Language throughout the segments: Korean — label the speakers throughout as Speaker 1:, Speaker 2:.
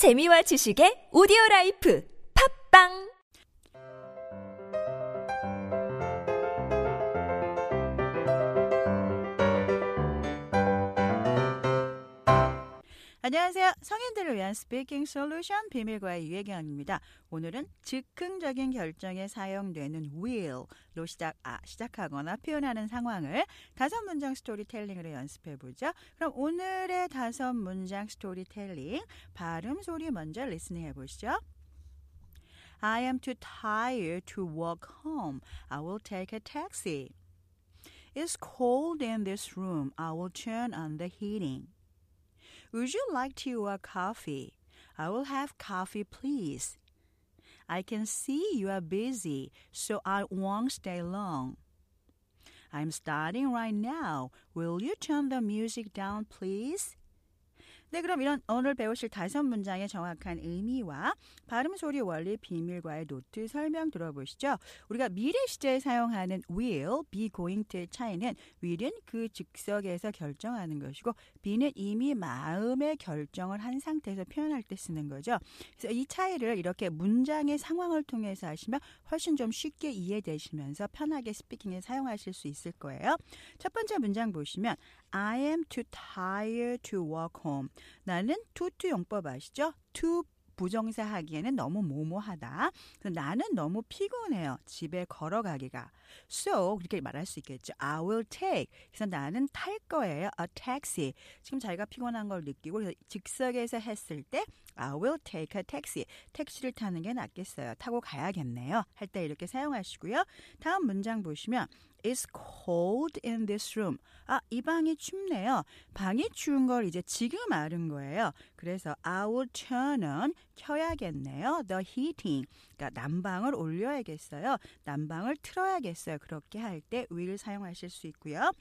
Speaker 1: 재미와 지식의 오디오 라이프. 팟빵
Speaker 2: 안녕하세요. 성인들을 위한 speaking solution 비밀과외 유혜경입니다. 오늘은 즉흥적인 결정에 사용되는 will로 시작, 아, 시작하거나 표현하는 상황을 다섯 문장 스토리텔링으로 연습해 보죠. 그럼 오늘의 다섯 문장 스토리텔링 발음 소리 먼저 리스닝 해 보시죠. I am too tired to walk home. I will take a taxi. It's cold in this room. I will turn on the heating. Would you like tea or uh, coffee? I will have coffee, please. I can see you are busy, so I won't stay long. I'm starting right now. Will you turn the music down, please? 네, 그럼 이런 오늘 배우실 다섯 문장의 정확한 의미와 발음 소리 원리 비밀과외 노트 설명 들어보시죠. 우리가 미래 시제에 사용하는 will, be going to의 차이는 will은 그 즉석에서 결정하는 것이고 be는 이미 마음의 결정을 한 상태에서 표현할 때 쓰는 거죠. 그래서 이 차이를 이렇게 문장의 상황을 통해서 하시면 훨씬 좀 쉽게 이해되시면서 편하게 speaking에 사용하실 수 있을 거예요. 첫 번째 문장 보시면 I am too tired to walk home. 나는 투투 용법 아시죠? to 부정사 하기에는 너무 모모하다. 나는 너무 피곤해요. 집에 걸어가기가. So 그렇게 말할 수 있겠죠. I will take. 그래서 나는 탈 거예요. A taxi. 지금 자기가 피곤한 걸 느끼고 그래서 즉석에서 했을 때 I will take a taxi. 택시를 타는 게 낫겠어요. 타고 가야겠네요. 할 때 이렇게 사용하시고요. 다음 문장 보시면 It's cold in this room. 아, 이 방이 춥네요. 방이 추운 걸 이제 지금 아는 거예요. 그래서 I will turn on 켜야겠네요. The heating. 그러니까 난방을 올려야겠어요. 난방을 틀어야겠어요. 그렇게 할 때 will 사용하실 수 있고요.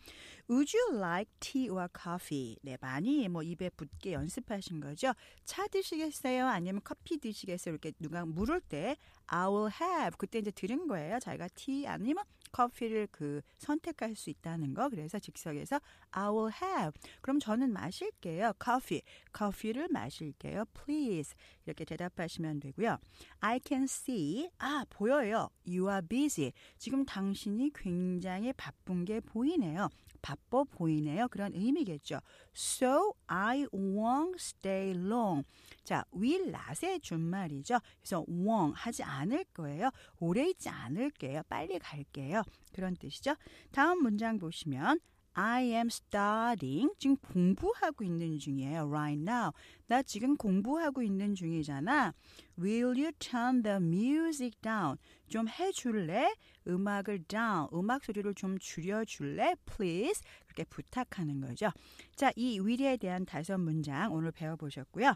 Speaker 2: Would you like tea or coffee? 네, 많이 뭐 입에 붙게 연습하신 거죠. 차 드시겠어요? 아니면 커피 드시겠어요? 이렇게 누가 물을 때 I will have 그때 이제 들은 거예요. 자기가 티 아니면 커피를 그 선택할 수 있다는 거. 그래서 즉석에서 I will have. 그럼 저는 마실게요. 커피. 커피를 마실게요. Please. 이렇게 대답하시면 되고요. I can see. 아, 보여요. You are busy. 지금 당신이 굉장히 바쁜 게 보이네요. 바빠 보이네요. 그런 의미겠죠. So I won't stay long. 자, will not의 준말이죠. 그래서 won't 하지 않을 거예요. 오래 있지 않을게요. 빨리 갈게요. 그런 뜻이죠. 다음 문장 보시면 I am studying. 지금 공부하고 있는 중이에요. Right now. 나 지금 공부하고 있는 중이잖아. Will you turn the music down? 좀 해줄래? 음악을 down. 음악 소리를 좀 줄여줄래? Please. 그렇게 부탁하는 거죠. 자, 이 will에 대한 다섯 문장 오늘 배워보셨고요.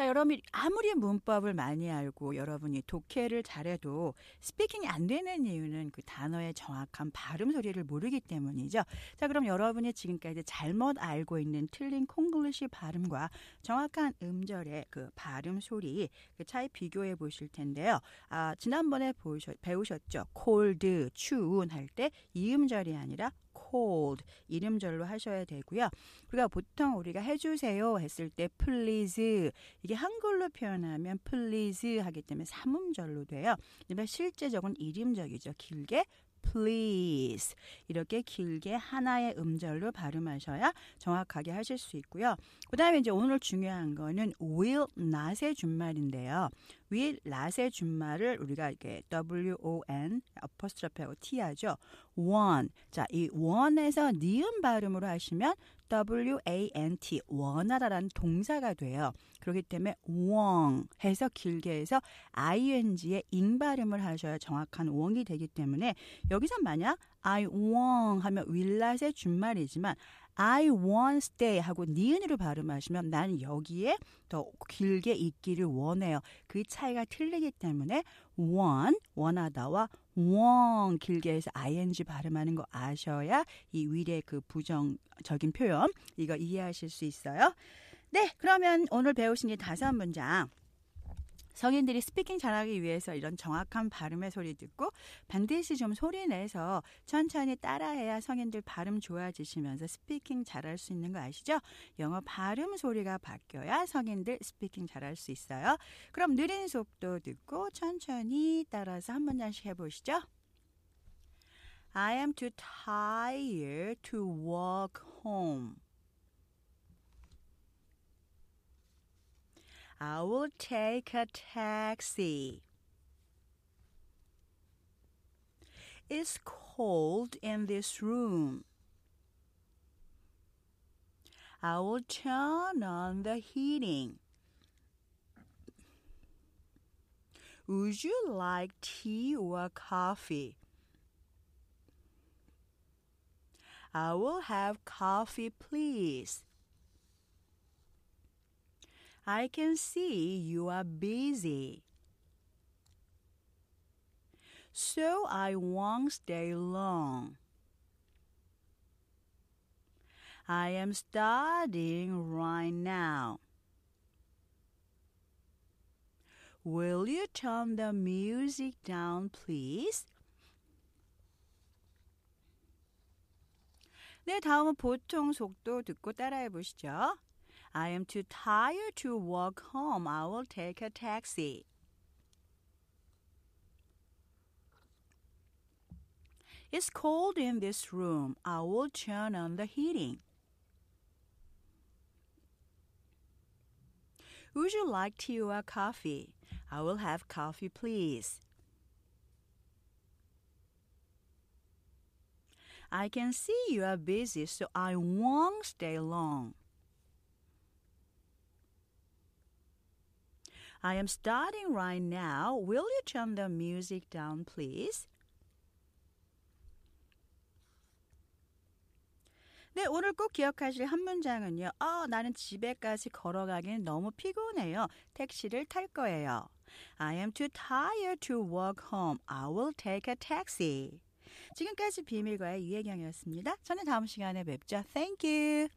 Speaker 2: 자, 여러분이 아무리 문법을 많이 알고 여러분이 독해를 잘해도 스피킹이 안 되는 이유는 그 단어의 정확한 발음 소리를 모르기 때문이죠. 자, 그럼 여러분이 지금까지 잘못 알고 있는 틀린 콩글리시 발음과 정확한 음절의 그 발음 소리 그 차이 비교해 보실 텐데요. 아, 지난번에 보셨, 배우셨죠? cold, 추운 할 때 이음절이 아니라 cold 이름절로 하셔야 되고요. 우리가 보통 우리가 해주세요 했을 때 please 이게 한글로 표현하면 please 하기 때문에 삼음절로 돼요. 근데 실제적은 이름적이죠. 길게 please 이렇게 길게 하나의 음절로 발음하셔야 정확하게 하실 수 있고요. 그 다음에 이제 오늘 중요한 거는 will not의 준말인데요. will not의 준말을 우리가 이렇게 w-o-n 어퍼스트로피하고 t 하죠. One 자, 이 one에서 니은 발음으로 하시면 w-a-n-t 원하다라는 동사가 돼요. 그렇기 때문에 wong 해서 길게 해서 ing의 ing 발음을 하셔야 정확한 wong이 되기 때문에 여기서 만약 I want 하면 willnot의 준말이지만 I want stay 하고 니은으로 발음하시면 난 여기에 더 길게 있기를 원해요. 그 차이가 틀리기 때문에 want 원하다와 won't 길게 해서 ing 발음하는 거 아셔야 이 will의 그 부정적인 표현 이거 이해하실 수 있어요. 네, 그러면 오늘 배우신 이 다섯 문장 성인들이 speaking 잘하기 위해서 이런 정확한 발음의 소리 듣고 반드시 좀 소리 내서 천천히 따라해야 성인들 발음 좋아지시면서 speaking 잘할 수 있는 거 아시죠? 영어 발음 소리가 바뀌어야 성인들 speaking 잘할 수 있어요. 그럼 느린 속도 듣고 천천히 따라서 한 문장씩 해보시죠. I am too tired to walk home. I will take a taxi. It's cold in this room. I will turn on the heating. Would you like tea or coffee? I will have coffee, please. I can see you are busy. So I won't stay long. I am studying right now. Will you turn the music down, please? 네, 다음은 보통 속도 듣고 따라해 보시죠. I am too tired to walk home. I will take a taxi. It's cold in this room. I will turn on the heating. Would you like tea or coffee? I will have coffee, please. I can see you are busy, so I won't stay long. I am starting right now. Will you turn the music down, please? 네, 오늘 꼭 기억하실 한 문장은요. 어, 나는 집에까지 걸어가긴 너무 피곤해요. 택시를 탈 거예요. I am too tired to walk home. I will take a taxi. 지금까지 비밀과의 유혜경이었습니다. 저는 다음 시간에 뵙죠. Thank you.